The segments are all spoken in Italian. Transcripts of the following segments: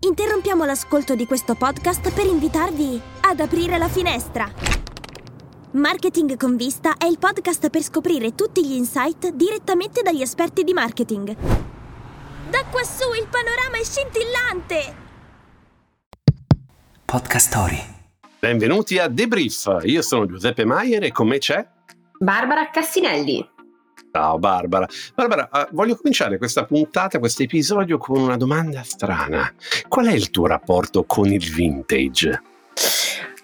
Interrompiamo l'ascolto di questo podcast per invitarvi ad aprire la finestra. Marketing con vista è il podcast per scoprire tutti gli insight direttamente dagli esperti di marketing. Da quassù il panorama è scintillante! Podcast Story. Benvenuti a Debrief. Io sono Giuseppe Maier e con me c'è Barbara Cassinelli. Ciao Barbara. Barbara, uh, voglio cominciare questa puntata, questo episodio con una domanda strana. Qual è il tuo rapporto con il vintage?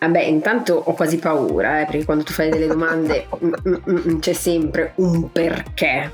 Vabbè, intanto ho quasi paura, eh, perché quando tu fai delle domande mm, mm, mm, c'è sempre un perché.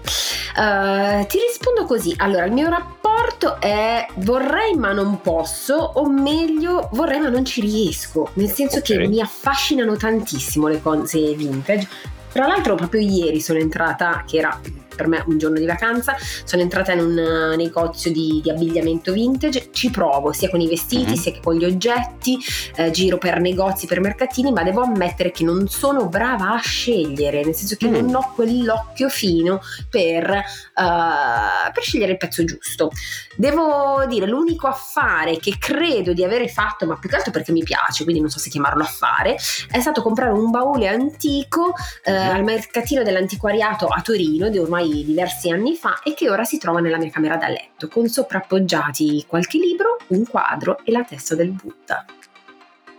Uh, ti rispondo così. Allora, il mio rapporto è vorrei ma non posso, o meglio, vorrei ma non ci riesco. Nel senso okay. che mi affascinano tantissimo le cose vintage. Tra l'altro, proprio ieri sono entrata, che era per me un giorno di vacanza, sono entrata in un eh, negozio di, di abbigliamento vintage, ci provo sia con i vestiti mm-hmm. sia che con gli oggetti, eh, giro per negozi, per mercatini, ma devo ammettere che non sono brava a scegliere, nel senso che mm. non ho quell'occhio fino per, uh, per scegliere il pezzo giusto. Devo dire, l'unico affare che credo di avere fatto, ma più che altro perché mi piace, quindi non so se chiamarlo affare, è stato comprare un baule antico eh, mm. al mercatino dell'antiquariato a Torino, di ormai diversi anni fa e che ora si trova nella mia camera da letto, con soprappoggiati qualche libro, un quadro e la testa del Buddha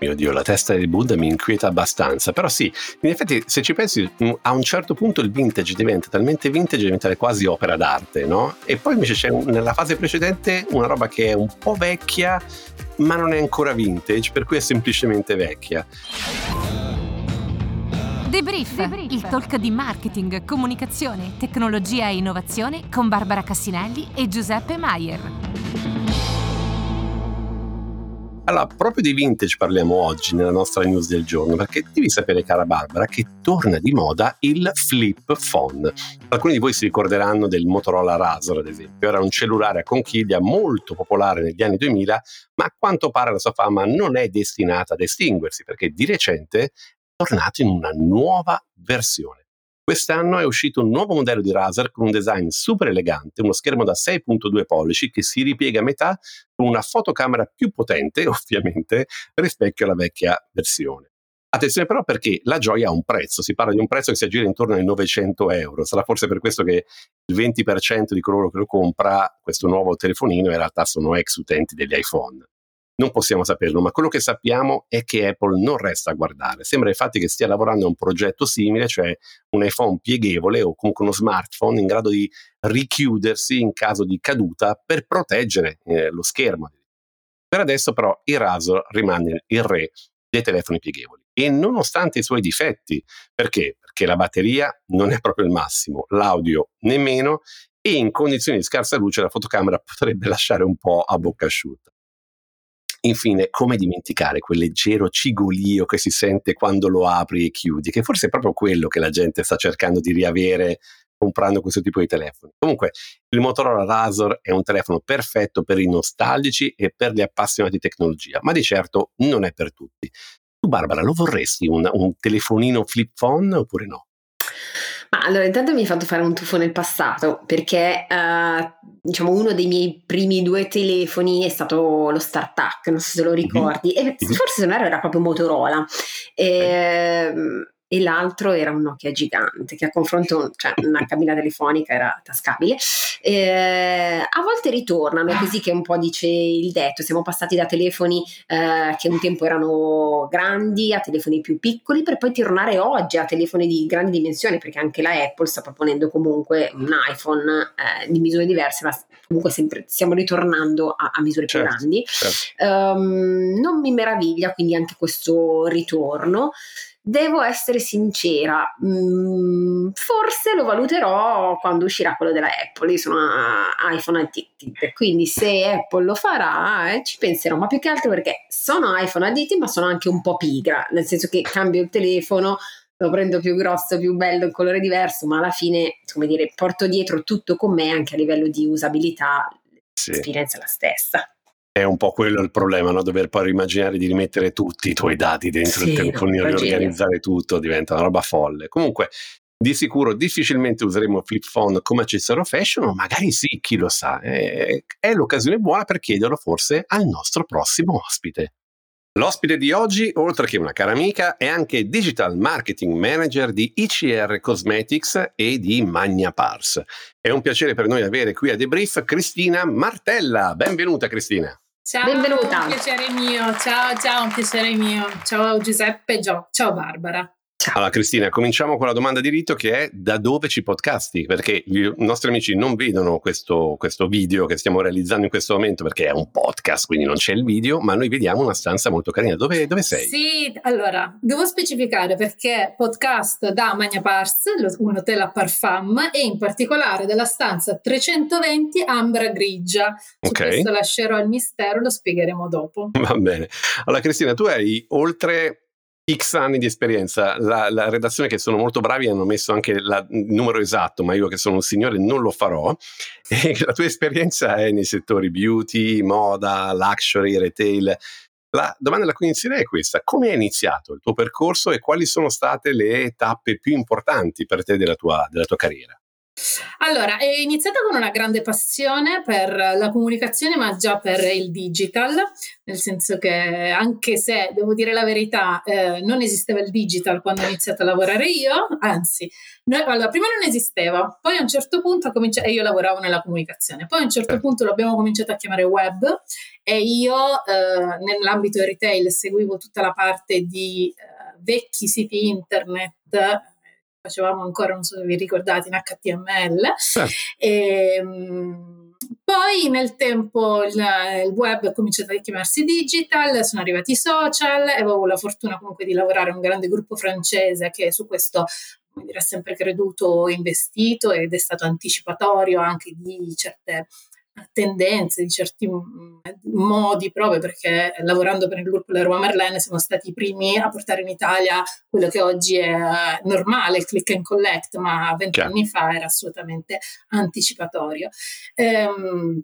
mio Dio, la testa del Buddha mi inquieta abbastanza, però sì, in effetti se ci pensi mm, a un certo punto il vintage diventa talmente vintage diventa quasi opera d'arte, no? E poi invece c'è nella fase precedente una roba che è un po' vecchia, ma non è ancora vintage, per cui è semplicemente vecchia. Debrief, Debrief, il talk di marketing, comunicazione, tecnologia e innovazione con Barbara Cassinelli e Giuseppe Maier. Allora, proprio di vintage parliamo oggi nella nostra news del giorno, perché devi sapere, cara Barbara, che torna di moda il flip phone. Alcuni di voi si ricorderanno del Motorola Razor, ad esempio. Era un cellulare a conchiglia molto popolare negli anni 2000, ma a quanto pare la sua fama non è destinata ad estinguersi, perché di recente tornato in una nuova versione. Quest'anno è uscito un nuovo modello di Razer con un design super elegante, uno schermo da 6.2 pollici che si ripiega a metà con una fotocamera più potente, ovviamente, rispetto alla vecchia versione. Attenzione però perché la gioia ha un prezzo, si parla di un prezzo che si aggira intorno ai 900 euro, sarà forse per questo che il 20% di coloro che lo compra questo nuovo telefonino in realtà sono ex utenti degli iPhone. Non possiamo saperlo, ma quello che sappiamo è che Apple non resta a guardare. Sembra infatti che stia lavorando a un progetto simile, cioè un iPhone pieghevole o comunque uno smartphone in grado di richiudersi in caso di caduta per proteggere eh, lo schermo. Per adesso però il Razor rimane il re dei telefoni pieghevoli e nonostante i suoi difetti, perché? Perché la batteria non è proprio il massimo, l'audio nemmeno e in condizioni di scarsa luce la fotocamera potrebbe lasciare un po' a bocca asciutta. Infine, come dimenticare quel leggero cigolio che si sente quando lo apri e chiudi, che forse è proprio quello che la gente sta cercando di riavere comprando questo tipo di telefoni. Comunque, il Motorola Razor è un telefono perfetto per i nostalgici e per gli appassionati di tecnologia, ma di certo non è per tutti. Tu, Barbara, lo vorresti un, un telefonino flip phone oppure no? Ma allora, intanto mi hai fatto fare un tuffo nel passato perché uh, diciamo uno dei miei primi due telefoni è stato lo StarTAC, non so se lo mhm. ricordi, mm-hmm. e forse se non era, era proprio Motorola. E, okay e l'altro era un Nokia gigante che a confronto, cioè una cabina telefonica era tascabile. Eh, a volte ritornano, è così che un po' dice il detto, siamo passati da telefoni eh, che un tempo erano grandi a telefoni più piccoli per poi tornare oggi a telefoni di grandi dimensioni perché anche la Apple sta proponendo comunque un iPhone eh, di misure diverse, ma comunque sempre, stiamo ritornando a, a misure certo, più grandi. Certo. Um, non mi meraviglia quindi anche questo ritorno. Devo essere sincera, mm, forse lo valuterò quando uscirà quello della Apple. Io sono iPhone addicted, quindi se Apple lo farà eh, ci penserò, ma più che altro perché sono iPhone addicted, ma sono anche un po' pigra, nel senso che cambio il telefono, lo prendo più grosso, più bello, in colore diverso, ma alla fine, come dire, porto dietro tutto con me anche a livello di usabilità, sì. l'esperienza è la stessa. È un po' quello il problema, no? dover poi immaginare di rimettere tutti i tuoi dati dentro sì, il telefonino, riorganizzare tutto, diventa una roba folle. Comunque, Di sicuro difficilmente useremo flip phone come accessorio fashion, o magari sì, chi lo sa. È, è l'occasione buona per chiederlo forse al nostro prossimo ospite. L'ospite di oggi, oltre che una cara amica, è anche Digital Marketing Manager di ICR Cosmetics e di Magna Pars. È un piacere per noi avere qui a Debrief Cristina Martella. Benvenuta Cristina. Ciao, Benvenuta. un piacere mio. Ciao, ciao, un piacere mio. Ciao Giuseppe, ciao Barbara. Allora Cristina, cominciamo con la domanda di rito che è da dove ci podcasti? Perché i nostri amici non vedono questo, questo, video che stiamo realizzando in questo momento perché è un podcast, quindi non c'è il video, ma noi vediamo una stanza molto carina. Dove, dove sei? Sì, allora, devo specificare perché podcast da Magna Pars, un hotel a Parfum, e in particolare della stanza 320 Ambra Grigia. Su okay. questo lascerò il mistero, lo spiegheremo dopo. Va bene. Allora Cristina, tu hai oltre X anni di esperienza. La, la, redazione che sono molto bravi hanno messo anche la, il numero esatto, ma io che sono un signore non lo farò. E la tua esperienza è nei settori beauty, moda, luxury, retail. La domanda da cui inizierei è questa: come è iniziato il tuo percorso e quali sono state le tappe più importanti per te della tua, della tua carriera? Allora, è iniziata con una grande passione per la comunicazione, ma già per il digital, nel senso che anche se, devo dire la verità, eh, non esisteva il digital quando ho iniziato a lavorare io, anzi, noi, allora, prima non esisteva, poi a un certo punto cominciato, e io lavoravo nella comunicazione, poi a un certo. punto l'abbiamo cominciato a chiamare web e io eh, nell'ambito retail seguivo tutta la parte di eh, vecchi siti internet facevamo ancora, non so se vi ricordate, in HTML. Certo. E, ehm, poi nel tempo il, il, web è cominciato a chiamarsi digital, sono arrivati i social e avevo la fortuna comunque di lavorare in un grande gruppo francese che su questo come dire, ha sempre creduto, investito ed è stato anticipatorio anche di certe tendenze, di certi mm, modi proprio perché lavorando per il gruppo Leroy Merlin siamo stati i primi a portare in Italia quello che oggi è normale, il click and collect, ma vent'anni fa era assolutamente anticipatorio. Ehm,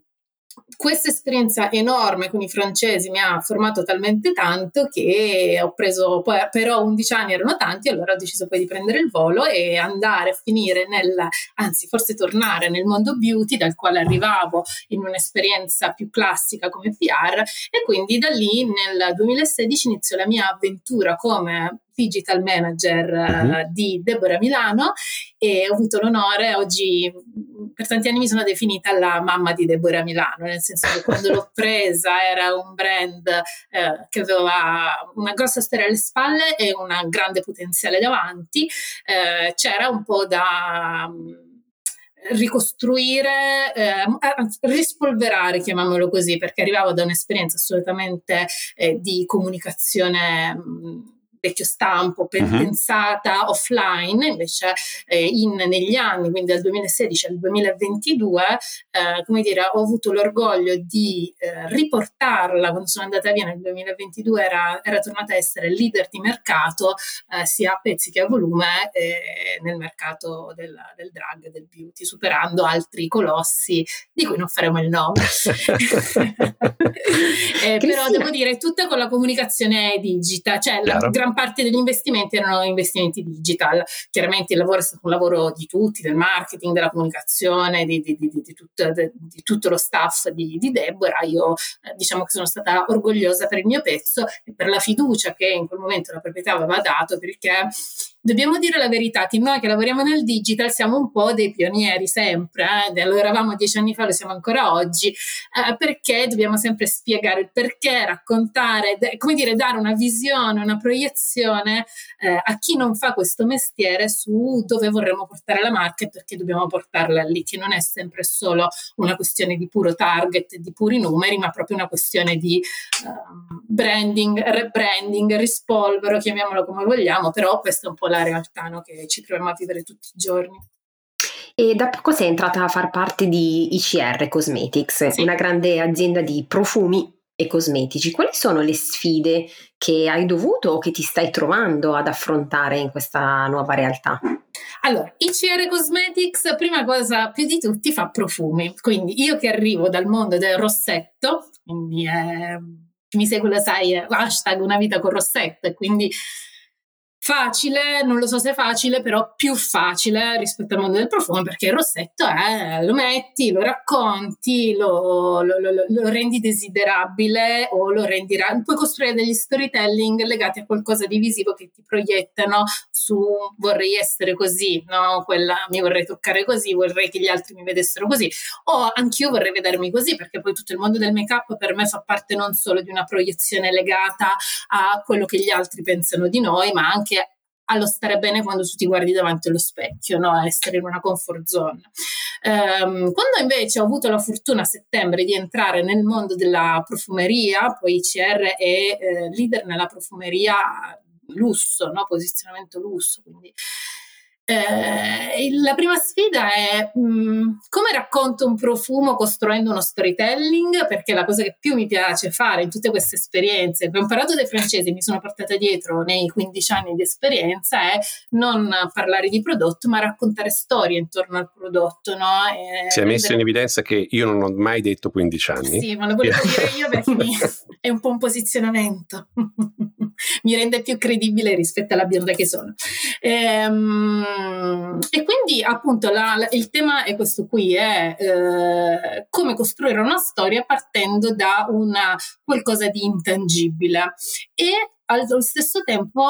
questa esperienza enorme con i francesi mi ha formato talmente tanto che ho preso, poi, però 11 anni erano tanti, allora ho deciso poi di prendere il volo e andare a finire nel, anzi forse tornare nel mondo beauty dal quale arrivavo in un'esperienza più classica come PR e quindi da lì nel 2016 iniziò la mia avventura come digital manager uh-huh. di Deborah Milano e ho avuto l'onore, oggi per tanti anni mi sono definita la mamma di Deborah Milano, nel senso che quando l'ho presa era un brand eh, che aveva una grossa storia alle spalle e un grande potenziale davanti, eh, c'era un po' da ricostruire, eh, rispolverare, chiamiamolo così, perché arrivavo da un'esperienza assolutamente eh, di comunicazione mh, vecchio stampo uh-huh. pensata offline, invece eh, in, negli anni, quindi dal 2016 al 2022, eh, come dire, ho avuto l'orgoglio di eh, riportarla quando sono andata via nel 2022, era, era tornata a essere leader di mercato eh, sia a pezzi che a volume eh, nel mercato del, del drug e del beauty, superando altri colossi di cui non faremo il nome. Eh, però devo dire, tutta con la comunicazione digita, cioè Chiaro. la gran parte degli investimenti erano investimenti digital. Chiaramente il lavoro è stato un lavoro di tutti, del marketing, della comunicazione, di, di, di, di tutto, tutto, lo staff di, Deborah. Io eh, diciamo che sono stata orgogliosa per il mio pezzo e per la fiducia che in quel momento la proprietà aveva dato perché dobbiamo dire la verità che noi che lavoriamo nel digital siamo un po' dei pionieri sempre, eh? lo eravamo dieci anni fa, lo siamo ancora oggi, eh, perché dobbiamo sempre spiegare il perché, raccontare, de- come dire, dare una visione, una proiezione eh, a chi non fa questo mestiere su dove vorremmo portare la marca e perché dobbiamo portarla lì, che non è sempre solo una questione di puro target, di puri numeri, ma proprio una questione di um, branding, rebranding, rispolvero, chiamiamolo come vogliamo, però questa è un po' la la realtà no, che ci troviamo a vivere tutti i giorni. E da poco sei entrata a far parte di ICR Cosmetics, sì. una grande azienda di profumi e cosmetici. Quali sono le sfide che hai dovuto o che ti stai trovando ad affrontare in questa nuova realtà? Allora, ICR Cosmetics, prima cosa più di tutti, fa profumi. Quindi io che arrivo dal mondo del rossetto, quindi eh, mi segue lo sai, hashtag una vita con rossetto, e quindi facile, non lo so se è facile, però più facile rispetto al mondo del profumo perché il rossetto è lo metti, lo racconti, lo, lo, lo, lo rendi desiderabile o lo rendi puoi costruire degli storytelling legati a qualcosa di visivo che ti proiettano su vorrei essere così, no? Quella mi vorrei toccare così, vorrei che gli altri mi vedessero così o anch'io vorrei vedermi così perché poi tutto il mondo del make up per me fa parte non solo di una proiezione legata a quello che gli altri pensano di noi, ma anche allo stare bene quando tu ti guardi davanti allo specchio, no? a essere in una comfort zone. Um, quando invece ho avuto la fortuna a settembre di entrare nel mondo della profumeria, poi ICR è eh, leader nella profumeria lusso, no? posizionamento lusso, quindi eh, la prima sfida è mh, mm, come racconto un profumo costruendo uno storytelling, perché la cosa che più mi piace fare in tutte queste esperienze, che ho imparato dai francesi, mi sono portata dietro nei 15 anni di esperienza, è non parlare di prodotto, ma raccontare storie intorno al prodotto. No? E si è messo in evidenza che io non ho mai detto 15 anni. Sì, ma lo volevo dire io perché mi, è un po' un posizionamento. mi rende più credibile rispetto alla bionda che sono. Ehm, e quindi appunto la, la, il tema è questo qui, è eh, come costruire una storia partendo da una, qualcosa di intangibile e allo stesso tempo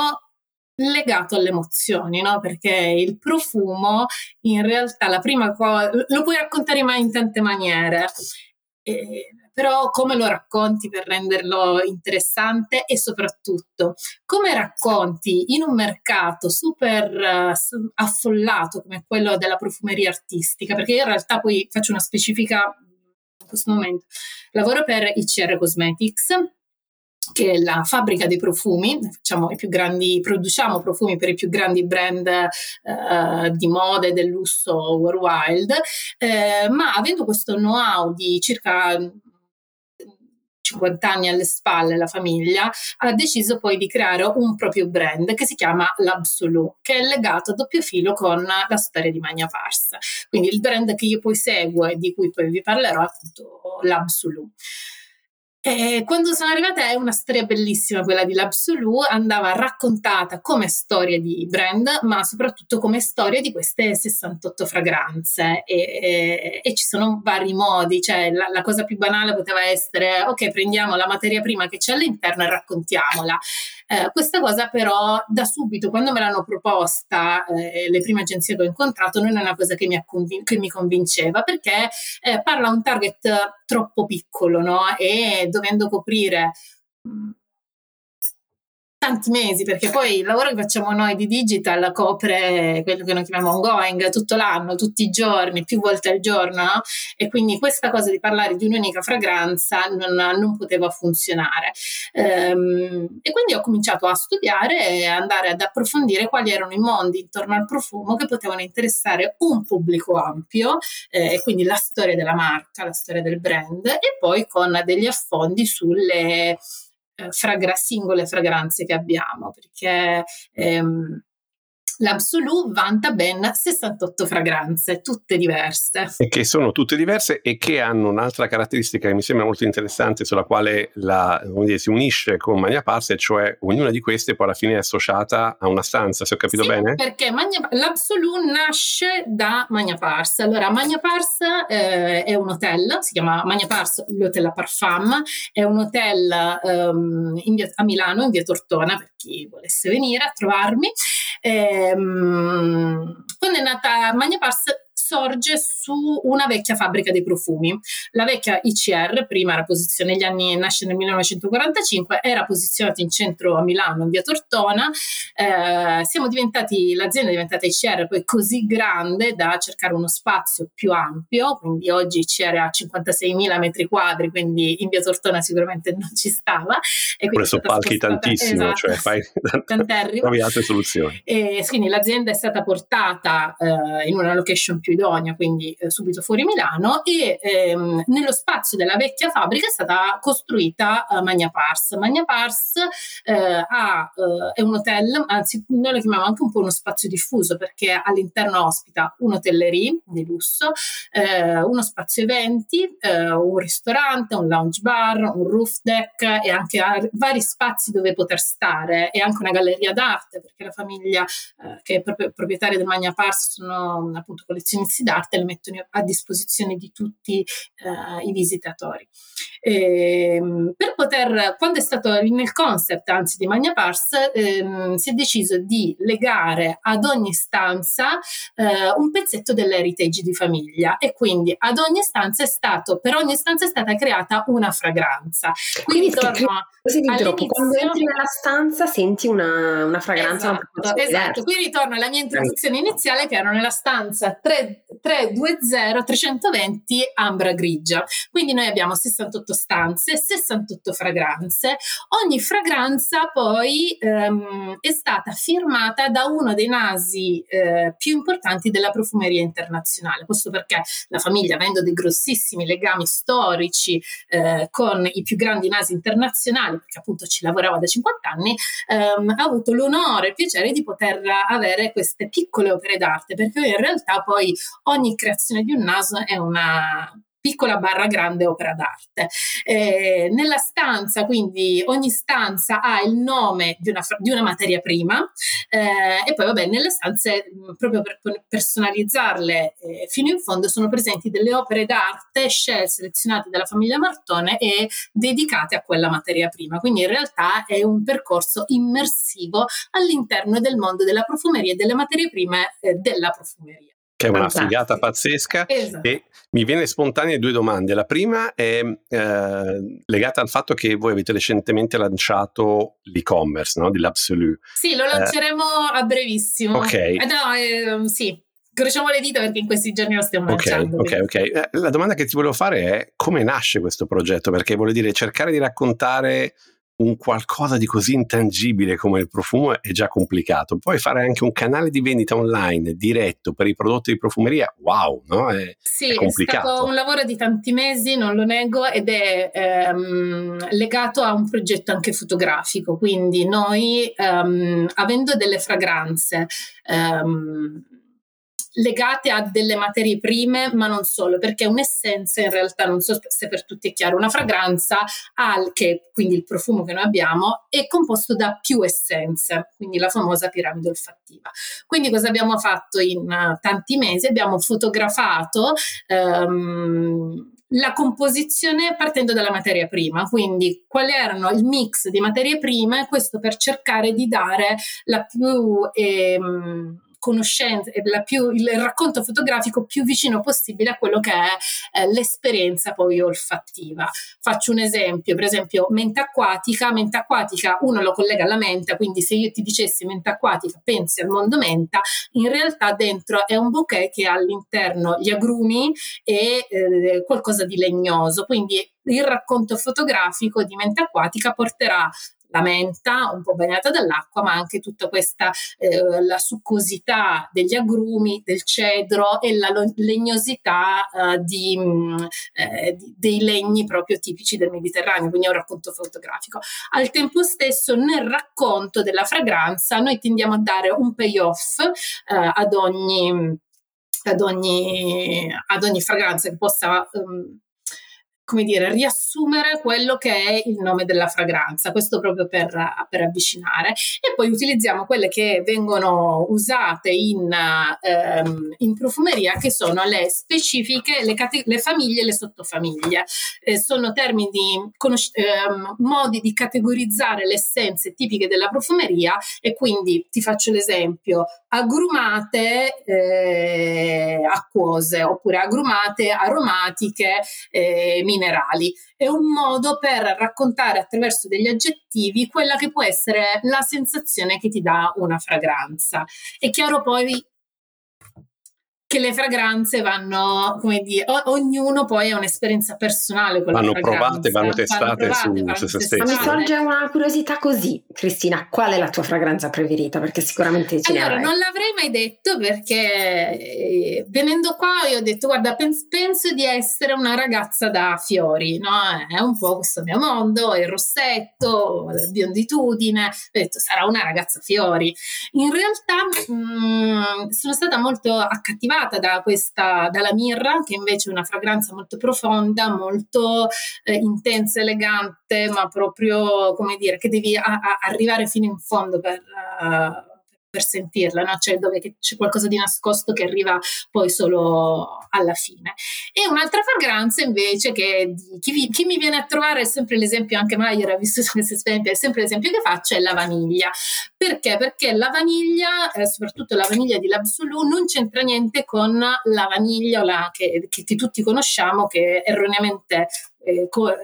legato alle emozioni, no? Perché il profumo in realtà la prima cosa lo puoi raccontare in tante maniere. E, però come lo racconti per renderlo interessante? E soprattutto come racconti in un mercato super uh, affollato come quello della profumeria artistica, perché io in realtà poi faccio una specifica in questo momento, lavoro per ICR Cosmetics, che è la fabbrica dei profumi, grandi, produciamo profumi per i più grandi brand eh, di moda e del lusso worldwide, eh, ma avendo questo know-how di circa 50 anni alle spalle la famiglia, ha deciso poi di creare un proprio brand che si chiama L'Absolu, che è legato a doppio filo con la storia di Magna Pars. Quindi il brand che io poi seguo e di cui poi vi parlerò è appunto L'Absolu. E quando sono arrivata è una storia bellissima quella di L'Absolu, andava raccontata come storia di brand, ma soprattutto come storia di queste 68 fragranze e, e, e ci sono vari modi, cioè la, la, cosa più banale poteva essere ok prendiamo la materia prima che c'è all'interno e raccontiamola. Eh, questa cosa però da subito quando me l'hanno proposta eh, le prime agenzie che ho incontrato non è una cosa che mi, convin- che mi convinceva perché eh, parla a un target troppo piccolo no? e dovendo coprire tanti mesi, perché poi il lavoro che facciamo noi di digital copre quello che noi chiamiamo ongoing tutto l'anno, tutti i giorni, più volte al giorno, no? e quindi questa cosa di parlare di un'unica fragranza non, non poteva funzionare. Ehm, e quindi ho cominciato a studiare e andare ad approfondire quali erano i mondi intorno al profumo che potevano interessare un pubblico ampio, eh, e quindi la storia della marca, la storia del brand, e poi con degli affondi sulle eh, fragra- singole fragranze che abbiamo, perché ehm, l'Absolu vanta ben 68 fragranze, tutte diverse. E che sono tutte diverse e che hanno un'altra caratteristica che mi sembra molto interessante, sulla quale la, dire, si unisce con Magna Pars, e cioè ognuna di queste poi alla fine è associata a una stanza, se ho capito sì, bene? perché Magna, l'Absolu nasce da Magna Pars. Allora, Magna Pars eh, è un hotel, si chiama Magna Pars, l'Hotel La Parfum, è un hotel um, via, a Milano, in via Tortona, per chi volesse venire a trovarmi. Ehm, quando è nata Magna Pars sorge su una vecchia fabbrica dei profumi. La vecchia ICR, prima era posizionata negli anni, nasce nel 1945, era posizionata in centro a Milano, in via Tortona. Eh, siamo diventati, l'azienda è diventata ICR poi così grande da cercare uno spazio più ampio, quindi oggi ICR ha 56.000 metri quadri, quindi in via Tortona sicuramente non ci stava. E quindi sono palchi tantissimo, esatto, cioè fai trovi altre soluzioni. E quindi l'azienda è stata portata eh, in una location più Guidonia, quindi eh, subito fuori Milano, e ehm, nello spazio della vecchia fabbrica è stata costruita uh, Magna Pars. Magna Pars eh, ha, uh, è un hotel, anzi noi lo chiamiamo anche un po' uno spazio diffuso perché all'interno ospita un'hotellerie di lusso, eh, uno spazio eventi, eh, un ristorante, un lounge bar, un roof deck e anche vari spazi dove poter stare e anche una galleria d'arte perché la famiglia eh, che è proprio proprietaria del Magna Pars sono appunto collezionisti d'arte le mettono a disposizione di tutti eh, i visitatori. Ehm, per poter, quando è stato nel concept anzi di Magna Pars, ehm, si è deciso di legare ad ogni stanza eh, un pezzetto dell'heritage di famiglia e quindi ad ogni stanza è stato, per ogni stanza è stata creata una fragranza. Quindi, quindi torno quando entri nella stanza senti una, una fragranza esatto, un esatto. qui ritorno alla mia introduzione iniziale che ero nella stanza 3, 320 320 ambra grigia quindi noi abbiamo 68 stanze 68 fragranze. Ogni fragranza poi ehm, è stata firmata da uno dei nasi eh, più importanti della profumeria internazionale. Questo perché la famiglia avendo dei grossissimi legami storici eh, con i più grandi nasi internazionali perché appunto ci lavorava da 50 anni, ehm, ha avuto l'onore e il piacere di poter avere queste piccole opere d'arte, perché in realtà poi ogni creazione di un naso è una piccola barra grande opera d'arte. Eh, nella stanza, quindi ogni stanza ha il nome di una, di una materia prima eh, e poi vabbè nelle stanze proprio per personalizzarle eh, fino in fondo sono presenti delle opere d'arte scelte, selezionate dalla famiglia Martone e dedicate a quella materia prima. Quindi in realtà è un percorso immersivo all'interno del mondo della profumeria e delle materie prime eh, della profumeria che è una Fantastico. figata pazzesca esatto. e mi viene spontanea due domande. La prima è eh, legata al fatto che voi avete recentemente lanciato l'e-commerce no? di l'Absolute. Sì, lo eh, lanceremo eh, a brevissimo. Ok. Eh, no, eh, sì, Crociamo le dita perché in questi giorni lo stiamo lanciando. Ok, ok, ok. La domanda che ti volevo fare è come nasce questo progetto? Perché vuol dire cercare di raccontare un qualcosa di così intangibile come il profumo è già complicato. Poi fare anche un canale di vendita online diretto per i prodotti di profumeria, wow, no? È, sì, è, complicato. è stato un lavoro di tanti mesi, non lo nego, ed è ehm, legato a un progetto anche fotografico. Quindi noi, ehm, avendo delle fragranze, ehm, legate a delle materie prime, ma non solo, perché un'essenza in realtà, non so se per tutti è chiaro, una fragranza, al, che quindi il profumo che noi abbiamo, è composto da più essenze, quindi la famosa piramide olfattiva. Quindi cosa abbiamo fatto in uh, tanti mesi? Abbiamo fotografato um, la composizione partendo dalla materia prima, quindi quali erano il mix di materie prime, questo per cercare di dare la più... Ehm, conoscenza, più, il racconto fotografico più vicino possibile a quello che è eh, l'esperienza poi olfattiva. Faccio un esempio, per esempio menta acquatica, menta acquatica uno lo collega alla menta, quindi se io ti dicessi menta acquatica pensi al mondo menta, in realtà dentro è un bouquet che ha all'interno gli agrumi e eh, qualcosa di legnoso, quindi il racconto fotografico di mente acquatica porterà la menta un po' bagnata dall'acqua, ma anche tutta questa eh, la succosità degli agrumi, del cedro e la legnosità eh, di, mm, eh, di, dei legni proprio tipici del Mediterraneo, quindi è un racconto fotografico. Al tempo stesso, nel racconto della fragranza, noi tendiamo a dare un payoff eh, ad ogni ad ogni, ad ogni fragranza che possa um, come dire, riassumere quello che è il nome della fragranza, questo proprio per, per avvicinare. E poi utilizziamo quelle che vengono usate in, ehm, in profumeria, che sono le specifiche, le, cate- le famiglie e le sottofamiglie. Eh, sono termini, conosci- ehm, modi di categorizzare le essenze tipiche della profumeria e quindi ti faccio l'esempio, agrumate eh, acquose oppure agrumate aromatiche eh, minerali. È un modo per raccontare attraverso degli aggettivi quella che può essere la sensazione che ti dà una fragranza. È chiaro poi che le fragranze vanno, come dire, o- ognuno poi ha un'esperienza personale con vanno la fragranza. provate, vanno testate vanno provate, su, su se. Ma mi stesse. sorge una curiosità così, Cristina, qual è la tua fragranza preferita? Perché sicuramente ce Allora, non l'avrei mai detto perché eh, venendo qua io ho detto guarda pens- penso di essere una ragazza da fiori, no? È un po' questo mio mondo, il rossetto, la bionditudine, ho detto sarà una ragazza fiori. In realtà mh, sono stata molto accattivata da questa, dalla mirra che invece è una fragranza molto profonda, molto eh, intensa, elegante, ma proprio come dire che devi a- a- arrivare fino in fondo per... eh, per sentirla, no? cioè dove c'è qualcosa di nascosto che arriva poi solo alla fine. E un'altra fragranza invece che chi, vi- chi mi viene a trovare è sempre l'esempio, anche Maier ha visto questo esempio, è sempre l'esempio che faccio, è la vaniglia. Perché? Perché la vaniglia, eh, soprattutto la vaniglia di L'Absolu, non c'entra niente con la vaniglia la- che- che tutti conosciamo, che erroneamente eh, co-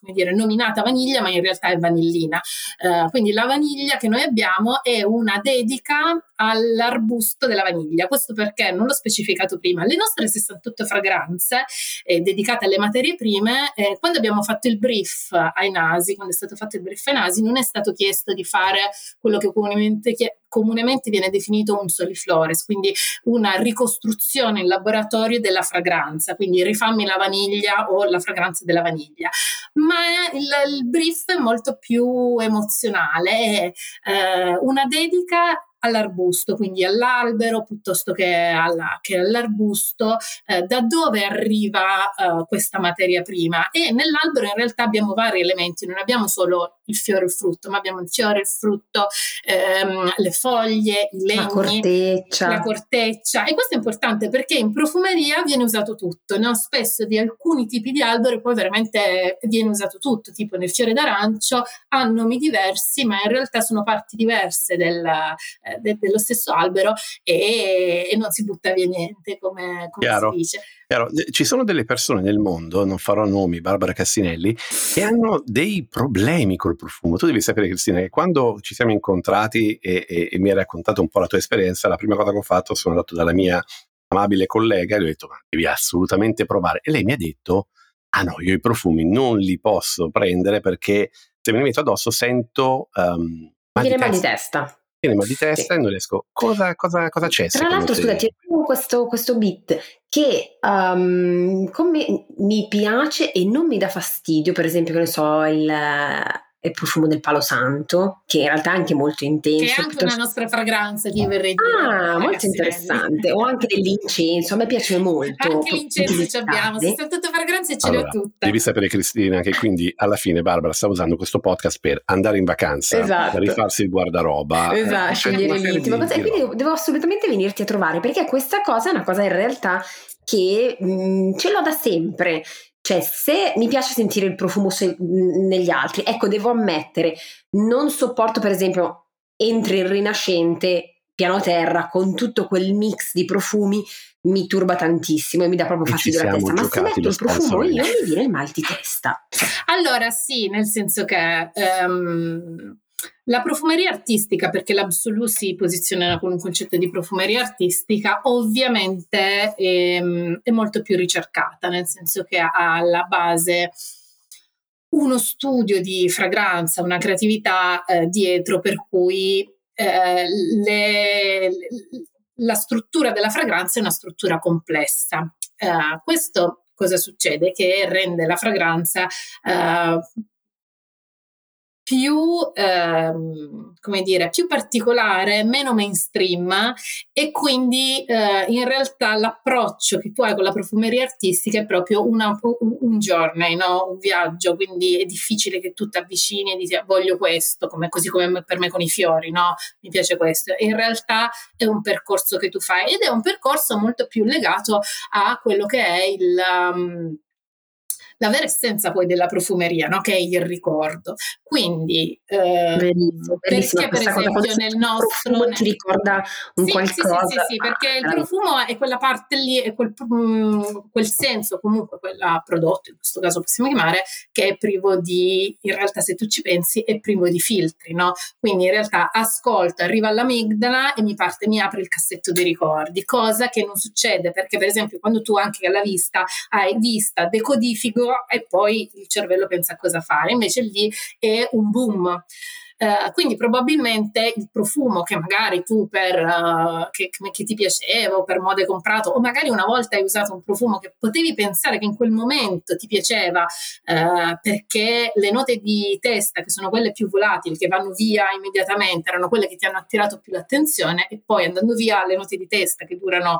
come dire, nominata vaniglia, ma in realtà è vanillina. Eh, quindi la vaniglia che noi abbiamo è una dedica all'arbusto della vaniglia. Questo perché non l'ho specificato prima. Le nostre 68 fragranze eh, dedicate alle materie prime, eh, quando abbiamo fatto il brief ai nasi, quando è stato fatto il brief ai nasi, non è stato chiesto di fare quello che comunemente, chie- comunemente viene definito un soliflores, quindi una ricostruzione in laboratorio della fragranza, quindi rifammi la vaniglia o la fragranza della vaniglia. Ma il, il brief è molto più emozionale, è eh, una dedica all'arbusto, quindi all'albero piuttosto che, alla- che all'arbusto, eh, da dove arriva eh, questa materia prima. E nell'albero in realtà abbiamo vari elementi, non abbiamo solo il fiore e il frutto, ma abbiamo il fiore, il frutto, ehm, le foglie, i legni La corteccia. la corteccia e questo è importante perché in profumeria viene usato tutto, no? spesso di alcuni tipi di albero poi veramente viene usato tutto, tipo nel fiore d'arancio ha nomi diversi ma in realtà sono parti diverse del, eh, de- dello stesso albero e, e non si butta via niente come, come si dice. Eh, ci sono delle persone nel mondo, non farò nomi, Barbara Cassinelli, che hanno dei problemi col profumo. Tu devi sapere, Cristina, che quando ci siamo incontrati e, e- e mi hai raccontato un po' la tua esperienza, la prima cosa che ho fatto sono andato dalla mia amabile collega e gli ho detto, ma devi assolutamente provare. E lei mi ha detto, ah no, io i profumi non li posso prendere perché se me li metto addosso sento... Um, Mi viene mal di testa. Mal di testa Sì. e non riesco. Cosa, cosa, cosa c'è? Tra l'altro, te? scusa, ti aggiungo questo, questo bit che um, come mi piace e non mi dà fastidio, per esempio, che ne so, il, il profumo del palo santo, che in realtà è anche molto intenso. Che è anche piuttosto- una nostra fragranza, ti verrei dire. Ah, molto ragazzi, interessante. O anche dell'incenso, a me piace molto. Anche l'incenso ci abbiamo. 68 fragranze ce le Allora, ho tutte. Devi sapere, Cristina, che quindi alla fine Barbara sta usando questo podcast per andare in vacanza, Esatto. per rifarsi il guardaroba, eh, Esatto, cioè scegliere l'ultima di- cosa. E di quindi devo, devo assolutamente venirti a trovare perché questa cosa è una cosa in realtà che mh, ce l'ho da sempre. Cioè, se mi piace sentire il profumo se- negli altri, ecco, devo ammettere, non sopporto, per esempio, entri il rinascente piano terra con tutto quel mix di profumi mi turba tantissimo e mi dà proprio fastidio la testa. Ma se metto il profumo io mi viene il mal di testa. Allora sì, nel senso che ehm, la profumeria artistica, perché l'Absolu si posiziona con un concetto di profumeria artistica, ovviamente ehm, è molto più ricercata, nel senso che ha alla base uno studio di fragranza, una creatività eh, dietro per cui eh, le- la struttura della fragranza è una struttura complessa. Eh, questo cosa succede? Che rende la fragranza eh, più, ehm, come dire, più particolare, meno mainstream e quindi eh, in realtà l'approccio che tu hai con la profumeria artistica è proprio una- un, journey, no? un viaggio, quindi è difficile che tu ti avvicini e dici voglio questo, come, così come per me con i fiori, no? mi piace questo. In realtà è un percorso che tu fai ed è un percorso molto più legato a quello che è il... um, la vera essenza poi della profumeria, no? che è il ricordo. Quindi, eh, benissimo, benissimo. perché per esempio nel nostro... ti ricorda un sì, qualcosa? Sì, sì, sì, perché ah, il profumo è quella parte lì, è quel, mm, quel senso comunque, quel prodotto, in questo caso possiamo chiamare, che è privo di, in realtà se tu ci pensi, è privo di filtri, no? Quindi in realtà ascolto, arriva all'amigdala e mi parte, mi apre il cassetto dei ricordi, cosa che non succede perché per esempio quando tu anche alla vista hai vista, decodifico e poi il cervello pensa cosa fare, invece lì è un boom. Uh, quindi probabilmente il profumo che magari tu per uh, che, che, ti piaceva o per moda hai comprato o magari una volta hai usato un profumo che potevi pensare che in quel momento ti piaceva uh, perché le note di testa che sono quelle più volatili che vanno via immediatamente erano quelle che ti hanno attirato più l'attenzione e poi andando via le note di testa che durano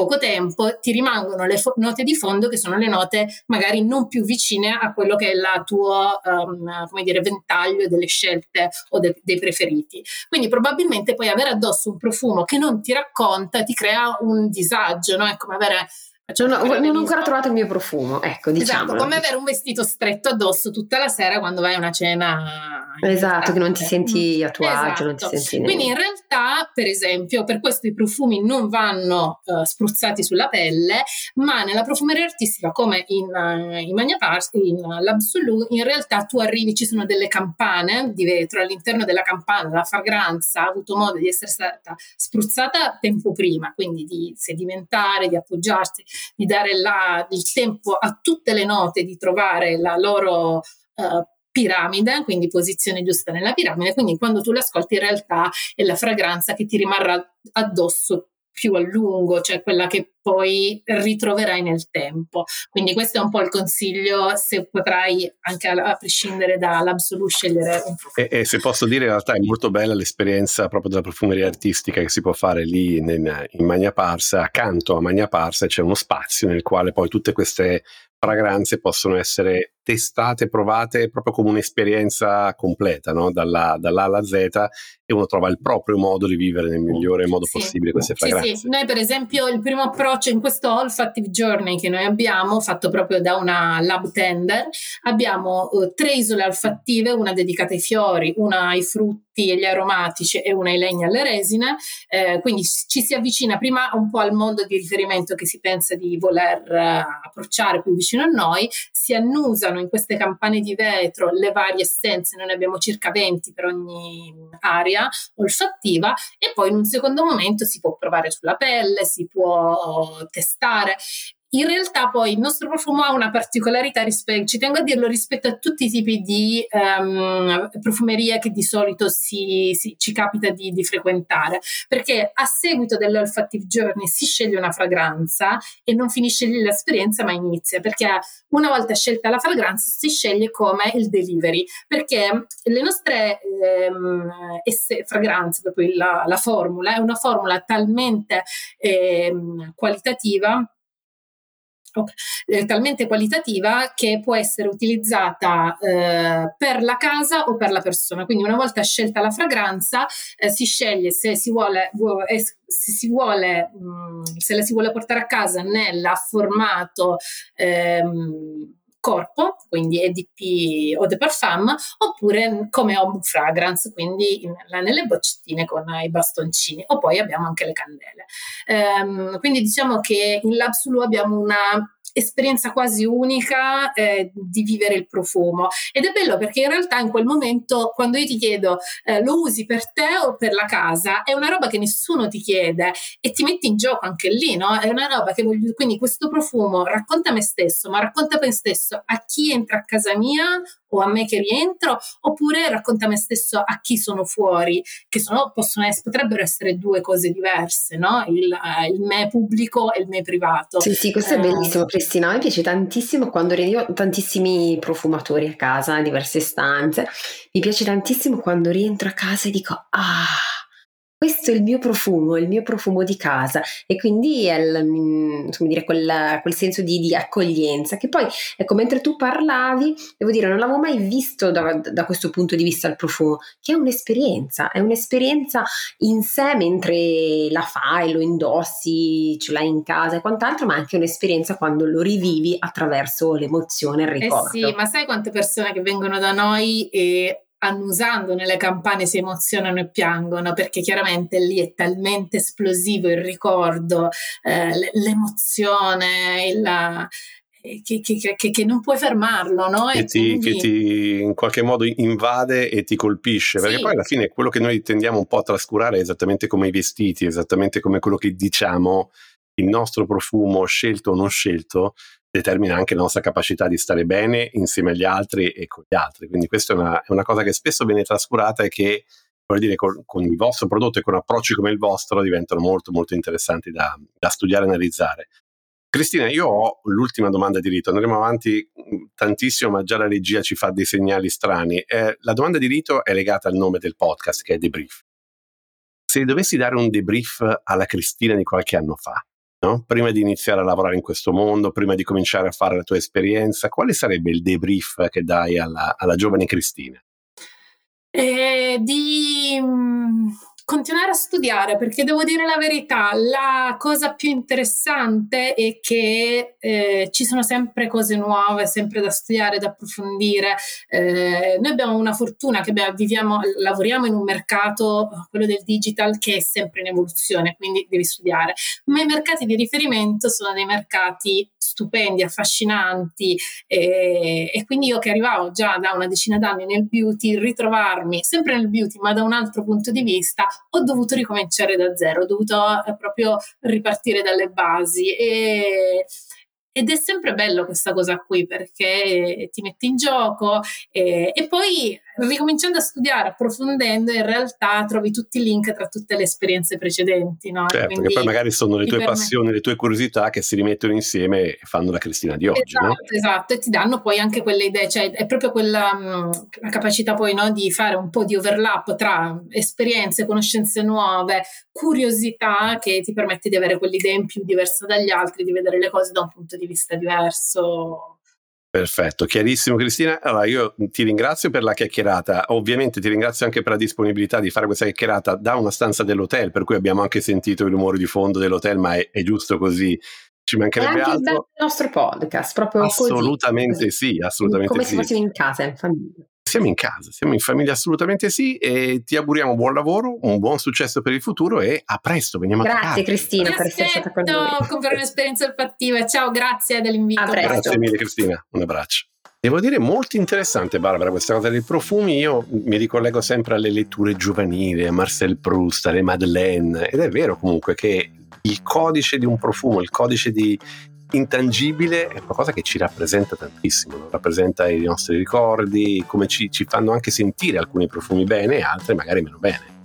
poco tempo ti rimangono le fo- note di fondo che sono le note magari non più vicine a quello che è il tuo um, come dire, ventaglio delle scelte o de- dei preferiti. Quindi probabilmente poi avere addosso un profumo che non ti racconta ti crea un disagio, no? È come avere non ho, non ho ancora trovato il mio profumo, ecco, diciamo. Esatto, come avere un vestito stretto addosso tutta la sera quando vai a una cena. Esatto, che non ti senti a tuo esatto. agio, non ti senti Quindi in realtà, per esempio, per questo i profumi non vanno uh, spruzzati sulla pelle, ma nella profumeria artistica, come in, uh, in Magna Pars, in uh, l'Absolu, in realtà tu arrivi, ci sono delle campane di vetro, all'interno della campana la fragranza ha avuto modo di essere stata spruzzata tempo prima, quindi di sedimentare, di appoggiarsi di dare la, il tempo a tutte le note di trovare la loro uh, piramide, quindi posizione giusta nella piramide, quindi quando tu l'ascolti in realtà è la fragranza che ti rimarrà addosso più a lungo, cioè quella che poi ritroverai nel tempo. Quindi questo è un po' il consiglio se potrai anche a, a prescindere dall'Absolu scegliere un profumo. E, e, se posso dire in realtà è molto bella l'esperienza proprio della profumeria artistica che si può fare lì in, in Magna Parsa, accanto a Magna Parsa c'è uno spazio nel quale poi tutte queste fragranze possono essere testate, provate proprio come un'esperienza completa, no? dalla, dall'A alla Z e uno trova il proprio modo di vivere nel migliore modo sì. possibile queste fragranze. Sì, sì. Noi per esempio il primo approccio in questo olfactive journey che noi abbiamo, fatto proprio da una lab tender, abbiamo uh, tre isole olfattive, una dedicata ai fiori, una ai frutti e agli aromatici e una ai legni e alle resine, eh, quindi ci si avvicina prima un po' al mondo di riferimento che si pensa di voler uh, approcciare più vicino a noi, si annusano in queste campane di vetro le varie essenze, noi ne abbiamo circa 20 per ogni area olfattiva e poi in un secondo momento si può provare sulla pelle, si può testare in realtà poi il nostro profumo ha una particolarità rispetto, ci tengo a dirlo, rispetto a tutti i tipi di um, profumeria che di solito si, si, ci capita di, di, frequentare, perché a seguito dell'olfactive journey si sceglie una fragranza e non finisce lì l'esperienza ma inizia, perché una volta scelta la fragranza si sceglie come il delivery, perché le nostre ehm, esse, fragranze, proprio la, la, formula, è una formula talmente ehm, qualitativa è talmente qualitativa che può essere utilizzata eh, per la casa o per la persona. Quindi una volta scelta la fragranza eh, si sceglie se si vuole, se, si vuole mh, mm, se la si vuole portare a casa nel formato ehm, corpo, quindi EDP o de parfum, oppure come home fragrance, quindi in, nelle boccettine con i bastoncini, o poi abbiamo anche le candele. Um, quindi diciamo che in Labsulu abbiamo una esperienza quasi unica eh, di vivere il profumo ed è bello perché in realtà in quel momento quando io ti chiedo eh, lo usi per te o per la casa è una roba che nessuno ti chiede e ti metti in gioco anche lì no? è una roba che voglio quindi questo profumo racconta me stesso ma racconta me stesso a chi entra a casa mia o a me che rientro oppure racconta me stesso a chi sono fuori che sono, possono essere, potrebbero essere due cose diverse no? il, uh, il me pubblico e il me privato sì sì questo è bellissimo Cristina, a me piace tantissimo quando io ho tantissimi profumatori a casa, diverse stanze, mi piace tantissimo quando rientro a casa e dico ah, questo è il mio profumo, il mio profumo di casa. E quindi è il, mm, dire, quel, quel, senso di, di, accoglienza. Che poi, ecco, mentre tu parlavi, devo dire, non l'avevo mai visto da, da, questo punto di vista il profumo, che è un'esperienza, è un'esperienza in sé mentre la fai, lo indossi, ce l'hai in casa e quant'altro, ma anche un'esperienza quando lo rivivi attraverso l'emozione, il ricordo. Eh sì, ma sai quante persone che vengono da noi e annusando nelle campane si emozionano e piangono perché chiaramente lì è talmente esplosivo il ricordo, eh, l'emozione, la, eh, che, che, che, che, non puoi fermarlo, no? Che ti, quindi... ti, in qualche modo invade e ti colpisce, perché sì. poi alla fine quello che noi tendiamo un po' a trascurare è esattamente come i vestiti, esattamente come quello che diciamo, il nostro profumo scelto o non scelto determina anche la nostra capacità di stare bene insieme agli altri e con gli altri. Quindi questa è una, è una cosa che spesso viene trascurata e che, voglio dire, con, con, il vostro prodotto e con approcci come il vostro diventano molto, molto interessanti da, da studiare e analizzare. Cristina, io ho l'ultima domanda di rito, andremo avanti mm, tantissimo, ma già la regia ci fa dei segnali strani. Eh, la domanda di rito è legata al nome del podcast, che è Debrief. Se dovessi dare un debrief alla Cristina di qualche anno fa, no? prima di iniziare a lavorare in questo mondo, prima di cominciare a fare la tua esperienza, quale sarebbe il debrief che dai alla, alla giovane Cristina? Eh, di mm, continuare a studiare perché devo dire la verità, la cosa più interessante è che eh, ci sono sempre cose nuove, sempre da studiare, da approfondire. Eh, noi abbiamo una fortuna che abbiamo, viviamo, lavoriamo in un mercato, quello del digital, che è sempre in evoluzione, quindi devi studiare. Ma i mercati di riferimento sono dei mercati stupendi, affascinanti e, e quindi io che arrivavo già da una decina d'anni nel beauty, ritrovarmi sempre nel beauty ma da un altro punto di vista, ho dovuto ricominciare da zero, ho dovuto eh, proprio ripartire dalle basi. E ed è sempre bello questa cosa qui perché ti metti in gioco e, e, poi ricominciando a studiare, approfondendo, in realtà trovi tutti i link tra tutte le esperienze precedenti. No? Certo, Quindi, che poi magari sono le tue permet- passioni, le tue curiosità che si rimettono insieme e fanno la Cristina di oggi. Esatto, no? esatto, e ti danno poi anche quelle idee, cioè è proprio quella mh, la capacità poi no, di fare un po' di overlap tra esperienze, conoscenze nuove, curiosità che ti permette di avere quell'idea in più diversa dagli altri, di vedere le cose da un punto di vista diverso. Perfetto, chiarissimo Cristina. Allora io ti ringrazio per la chiacchierata, ovviamente ti ringrazio anche per la disponibilità di fare questa chiacchierata da una stanza dell'hotel, per cui abbiamo anche sentito il rumore di fondo dell'hotel, ma è, è giusto così, ci mancherebbe altro. Il nostro podcast, proprio assolutamente così. sì, assolutamente Come sì. se fossimo in casa, in famiglia. Siamo in casa, siamo in famiglia assolutamente sì e ti auguriamo buon lavoro, un buon successo per il futuro e a presto, veniamo grazie, a Grazie Cristina per essere stata con noi. Per un'esperienza olfattiva, ciao, grazie dell'invito. Grazie mille Cristina, un abbraccio. Devo dire molto interessante Barbara questa cosa dei profumi, io mi ricollego sempre alle letture giovanili, a Marcel Proust, alle Madeleine ed è vero comunque che il codice di un profumo, il codice di, intangibile è qualcosa che ci rappresenta tantissimo, no? rappresenta i nostri ricordi, come ci, ci fanno anche sentire alcuni profumi bene e altri magari meno bene.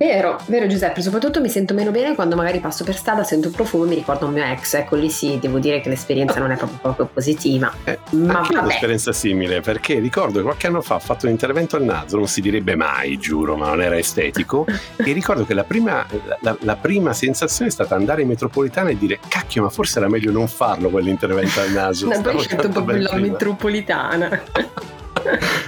Vero, vero Giuseppe, soprattutto mi sento meno bene quando magari passo per strada, sento un profumo e mi ricordo un mio ex, ecco lì sì, devo dire che l'esperienza non è proprio, proprio positiva. Eh, ma anche vabbè. un'esperienza simile, perché ricordo che qualche anno fa ho fatto un intervento al naso, non si direbbe mai, giuro, ma non era estetico, e ricordo che la prima, la, la prima, sensazione è stata andare in metropolitana e dire cacchio, ma forse era meglio non farlo quell'intervento al naso. no, poi scelto proprio la metropolitana.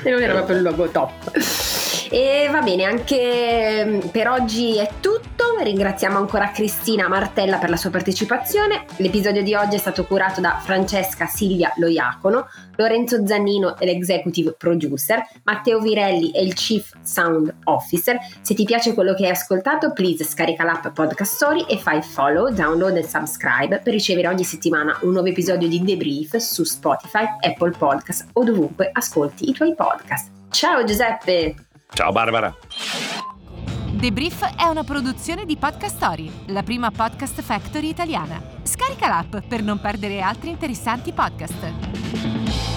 e non era proprio il luogo top. E va bene, anche mm, per oggi è tutto. Ringraziamo ancora Cristina Martella per la sua partecipazione. L'episodio di oggi è stato curato da Francesca Silvia Loiacono, Lorenzo Zannino è l'executive producer, Matteo Virelli è il chief sound officer. Se ti piace quello che hai ascoltato, please scarica l'app Podcast Story e fai follow, download e subscribe per ricevere ogni settimana un nuovo episodio di Debrief su Spotify, Apple Podcast o dovunque ascolti i tuoi podcast. Ciao Giuseppe! Ciao Barbara. Debrief è una produzione di Podcast Story, la prima podcast factory italiana. Scarica l'app per non perdere altri interessanti podcast.